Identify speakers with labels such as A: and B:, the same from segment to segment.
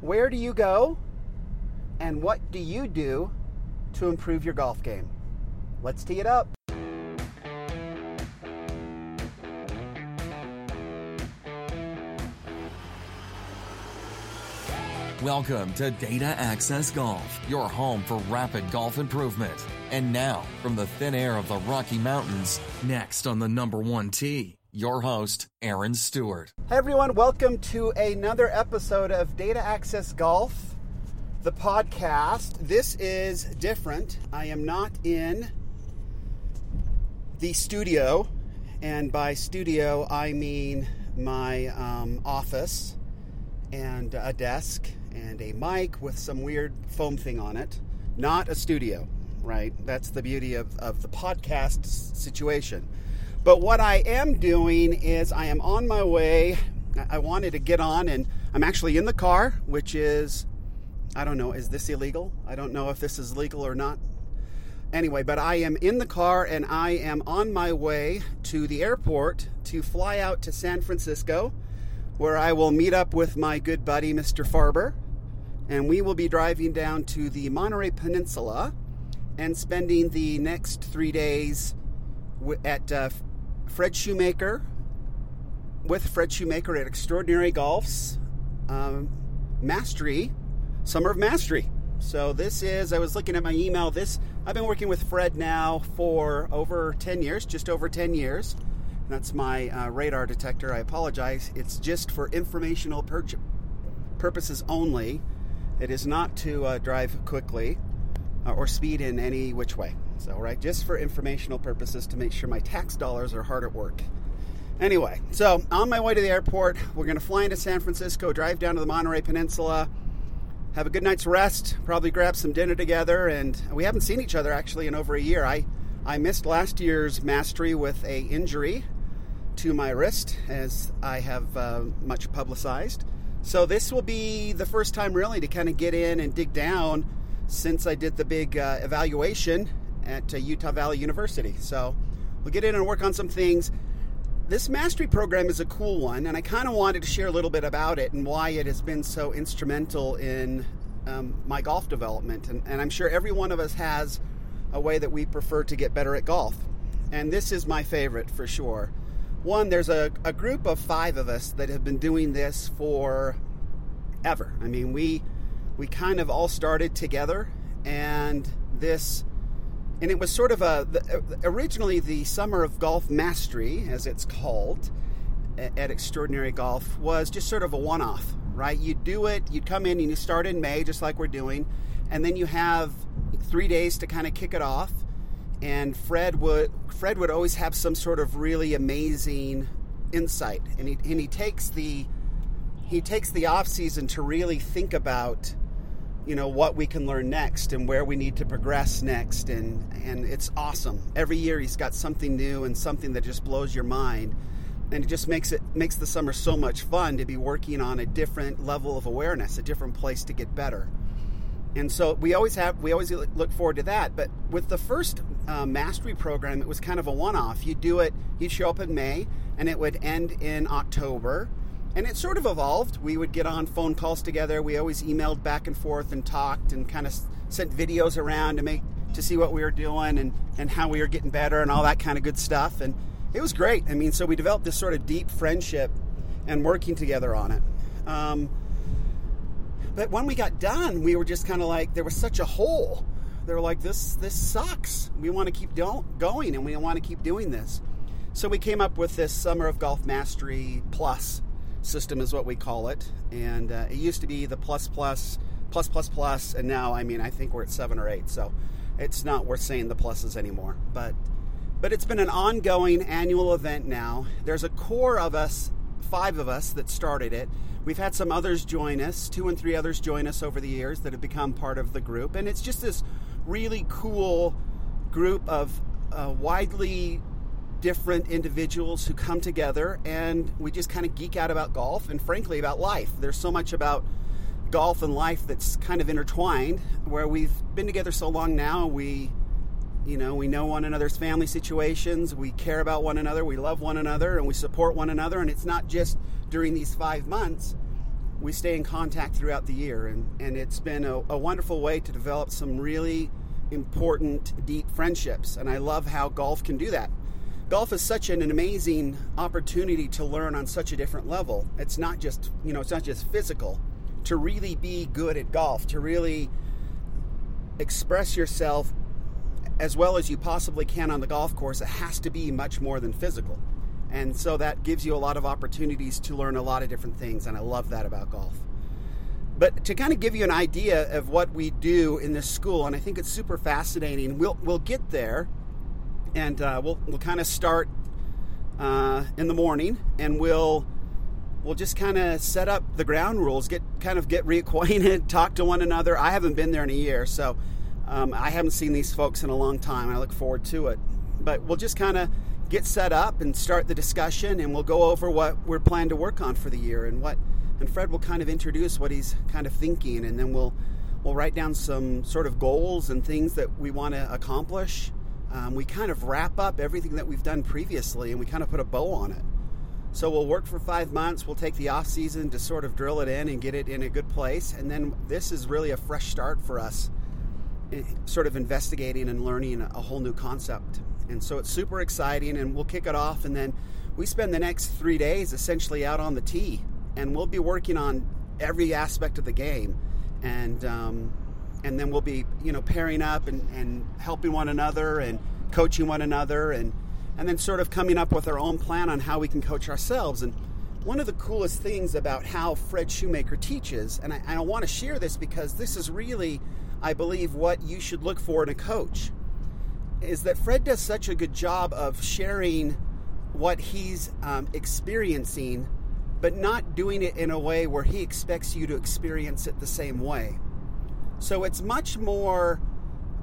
A: Where do you go? And what do you do to improve your golf game? Let's tee it up.
B: Welcome to Data Access Golf, your home for rapid golf improvement. And now, from the thin air of the Rocky Mountains, next on the number one tee, your host, Aaron Stewart.
A: Hey everyone, welcome to another episode of Data Access Golf, the podcast. This is different. I am not in the studio, and by studio, I mean my um, office and a desk and a mic with some weird foam thing on it. Not a studio, right? That's the beauty of, of the podcast situation. But what I am doing is I am on my way. I wanted to get on, and I'm actually in the car, which is, I don't know, is this illegal? I don't know if this is legal or not. Anyway, but I am in the car and I am on my way to the airport to fly out to San Francisco where I will meet up with my good buddy, Mr. Farber, and we will be driving down to the Monterey Peninsula and spending the next three days at uh, Fred Shoemaker, with Fred Shoemaker at Extraordinary Golf's um, Mastery, Summer of Mastery. So this is, I was looking at my email, this, I've been working with Fred now for over 10 years, just over 10 years. That's my uh, radar detector. I apologize. It's just for informational pur- purposes only. It is not to uh, drive quickly uh, or speed in any which way. So, right, just for informational purposes to make sure my tax dollars are hard at work. Anyway, so on my way to the airport, we're going to fly into San Francisco, drive down to the Monterey Peninsula, have a good night's rest, probably grab some dinner together, and we haven't seen each other actually in over a year. I I missed last year's mastery with a injury to my wrist, as I have uh, much publicized. So this will be the first time really to kind of get in and dig down since I did the big uh, evaluation at uh, Utah Valley University. So we'll get in and work on some things. This mastery program is a cool one, and I kind of wanted to share a little bit about it and why it has been so instrumental in um, my golf development. And, and I'm sure every one of us has a way that we prefer to get better at golf. And this is my favorite for sure. One, there's a, a group of five of us that have been doing this for ever. I mean, we we kind of all started together, and this, and it was sort of a the, originally the Summer of Golf Mastery, as it's called, at Extraordinary Golf was just sort of a one-off, right? You do it, you come in and you start in May, just like we're doing, and then you have three days to kind of kick it off and Fred would Fred would always have some sort of really amazing insight, and he and he takes the he takes the off season to really think about you know what we can learn next and where we need to progress next. And and it's awesome. Every year he's got something new and something that just blows your mind. And it just makes it makes the summer so much fun to be working on a different level of awareness a different place to get better. And so we always have we always look forward to that. But with the first uh, mastery program it was kind of a one-off. You do it you'd show up in may and it would end in october and it sort of evolved we would get on phone calls together we always emailed back and forth and talked and kind of sent videos around to make to see what we were doing and and how we were getting better and all that kind of good stuff and it was great i mean so we developed this sort of deep friendship and working together on it um, but when we got done, we were just kind of like there was such a hole. They were like, "This this sucks. We want to keep do- going, and we want to keep doing this." So we came up with this Summer of Golf Mastery Plus system, is what we call it. And uh, it used to be the Plus Plus Plus Plus Plus, and now I mean I think we're at seven or eight. So it's not worth saying the pluses anymore. But but it's been an ongoing annual event now. There's a core of us, five of us, that started it We've had some others join us, two and three others join us over the years that have become part of the group. And it's just this really cool group of uh, widely different individuals who come together and we just kind of geek out about golf and frankly about life. There's so much about golf and life that's kind of intertwined where we've been together so long now we you know we know one another's family situations we care about one another we love one another and we support one another and it's not just during these five months, we stay in contact throughout the year, and, and it's been a, a wonderful way to develop some really important, deep friendships. And I love how golf can do that. Golf is such an, amazing opportunity to learn on such a different level. It's not just, you know, it's not just physical. To really be good at golf, to really express yourself as well as you possibly can on the golf course, it has to be much more than physical. And so that gives you a lot of opportunities to learn a lot of different things, and I love that about golf. But to kind of give you an idea of what we do in this school, and I think it's super fascinating, we'll, we'll get there and uh, we'll, we'll kind of start uh, in the morning and we'll we'll just kind of set up the ground rules, get kind of get reacquainted, talk to one another. I haven't been there in a year, so um, I haven't seen these folks in a long time. I look forward to it. But we'll just kind of get set up and start the discussion, and we'll go over what we're planning to work on for the year and what. And Fred will kind of introduce what he's kind of thinking, and then we'll we'll write down some sort of goals and things that we want to accomplish. Um, we kind of wrap up everything that we've done previously, and we kind of put a bow on it. So we'll work for five months. We'll take the off season to sort of drill it in and get it in a good place, and then this is really a fresh start for us, eh, sort of investigating and learning a whole new concept. And so it's super exciting, and we'll kick it off. And then we spend the next three days essentially out on the tee, and we'll be working on every aspect of the game. And um, and then we'll be you know pairing up and, and helping one another and coaching one another and and then sort of coming up with our own plan on how we can coach ourselves. And one of the coolest things about how Fred Shoemaker teaches, and I, I want to share this because this is really, I believe, what you should look for in a coach is that Fred does such a good job of sharing what he's um, experiencing, but not doing it in a way where he expects you to experience it the same way. So it's much more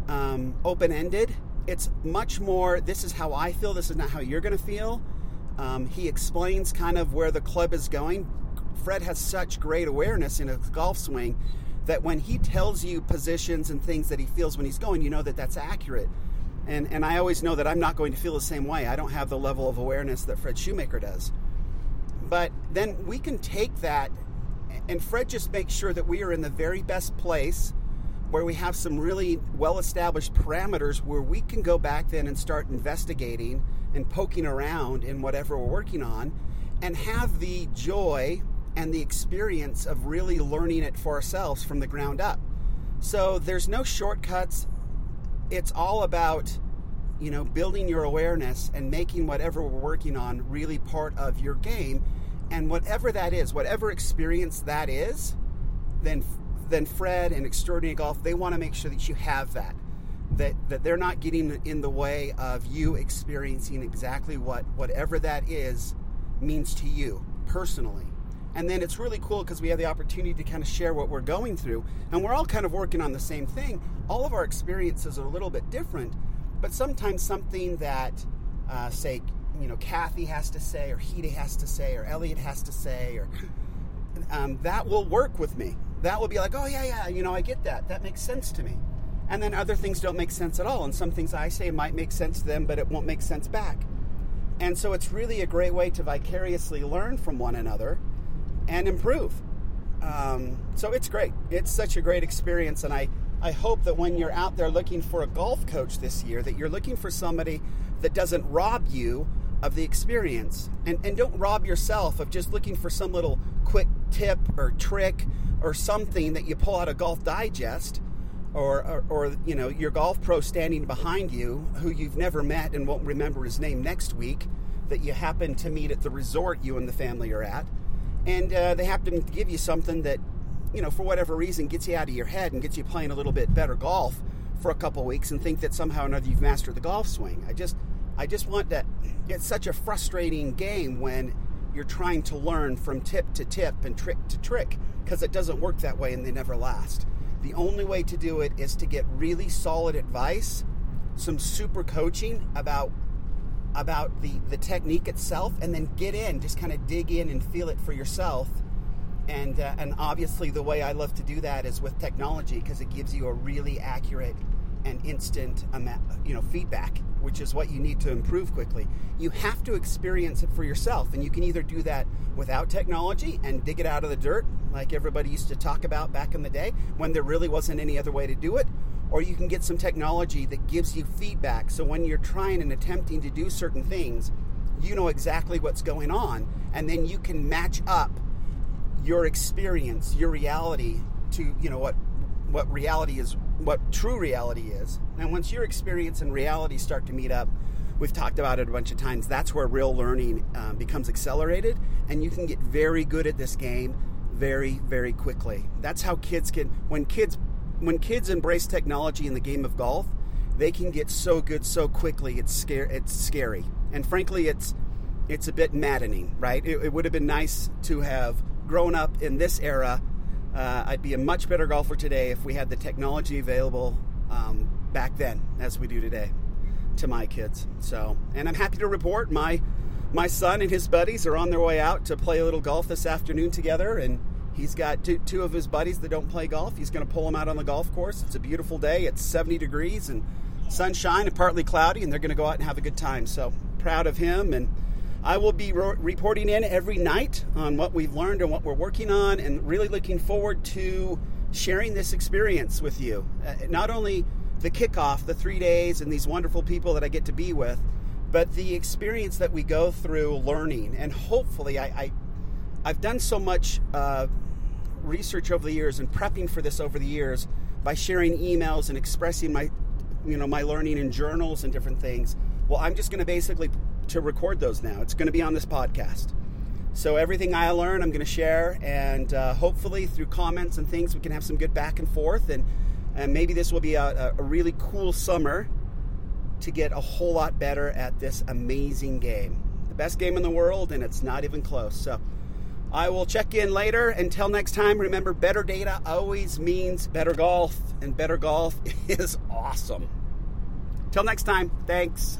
A: um, open ended. It's much more, this is how I feel, this is not how you're going to feel. Um, he explains kind of where the club is going. Fred has such great awareness in a golf swing that when he tells you positions and things that he feels when he's going, you know that that's accurate. And, and I always know that I'm not going to feel the same way. I don't have the level of awareness that Fred Shoemaker does. But then we can take that, and Fred just makes sure that we are in the very best place where we have some really well established parameters where we can go back then and start investigating and poking around in whatever we're working on and have the joy and the experience of really learning it for ourselves from the ground up. So there's no shortcuts it's all about you know building your awareness and making whatever we're working on really part of your game and whatever that is whatever experience that is then then fred and extraordinary golf they want to make sure that you have that that that they're not getting in the way of you experiencing exactly what whatever that is means to you personally and then it's really cool because we have the opportunity to kind of share what we're going through. And we're all kind of working on the same thing. All of our experiences are a little bit different, but sometimes something that, uh, say, you know, Kathy has to say, or Hide has to say, or Elliot has to say, or um, that will work with me. That will be like, oh, yeah, yeah, you know, I get that. That makes sense to me. And then other things don't make sense at all. And some things I say might make sense to them, but it won't make sense back. And so it's really a great way to vicariously learn from one another and improve. Um, so it's great. It's such a great experience, and I, I hope that when you're out there looking for a golf coach this year, that you're looking for somebody that doesn't rob you of the experience, and and don't rob yourself of just looking for some little quick tip or trick or something that you pull out of Golf Digest. Or, or, or, you know your golf pro standing behind you who you've never met and won't remember his name next week that you happen to meet at the resort you and the family are at and uh, they happen to give you something that, you know, for whatever reason, gets you out of your head and gets you playing a little bit better golf for a couple weeks, and think that somehow or another you've mastered the golf swing. I just, I just want that. It's such a frustrating game when you're trying to learn from tip to tip and trick to trick because it doesn't work that way and they never last. The only way to do it is to get really solid advice, some super coaching about about the, the technique itself and then get in, just kind of dig in and feel it for yourself. And, uh, and obviously, the way I love to do that is with technology because it gives you a really accurate and instant you know, feedback which is what you need to improve quickly. You have to experience it for yourself, and you can either do that without technology and dig it out of the dirt, like everybody used to talk about back in the day when there really wasn't any other way to do it, or you can get some technology that gives you feedback. So when you're trying and attempting to do certain things, you know exactly what's going on, and then you can match up your experience, your reality to you know what what reality is, what true reality is. And once your experience and reality start to meet up, we've talked about it a bunch of times. That's where real learning um, becomes accelerated, and you can get very good at this game very very quickly. That's how kids can when kids when kids embrace technology in the game of golf, they can get so good so quickly. It's scary. It's scary, and frankly, it's it's a bit maddening, right? It, it would have been nice to have grown up in this era. Uh, I'd be a much better golfer today if we had the technology available um, back then as we do today to my kids. So, and I'm happy to report my my son and his buddies are on their way out to play a little golf this afternoon together, and he's got two, two of his buddies that don't play golf. He's going to pull them out on the golf course. It's a beautiful day. It's 70 degrees and sunshine and partly cloudy, and they're going to go out and have a good time. So proud of him and I will be re- reporting in every night on what we've learned and what we're working on, and really looking forward to sharing this experience with you. Uh, not only the kickoff, the three days, and these wonderful people that I get to be with, but the experience that we go through learning. And hopefully, I, I, have done so much uh, research over the years and prepping for this over the years by sharing emails and expressing my, you know, my learning in journals and different things. Well, I'm just going to basically to record those now. It's going to be on this podcast. So everything I learn, I'm going to share, and uh, hopefully through comments and things, we can have some good back and forth, and and maybe this will be a, a really cool summer to get a whole lot better at this amazing game. The best game in the world, and it's not even close. So I will check in later. Until next time, remember better data always means better golf, and better golf is awesome. Till next time, thanks.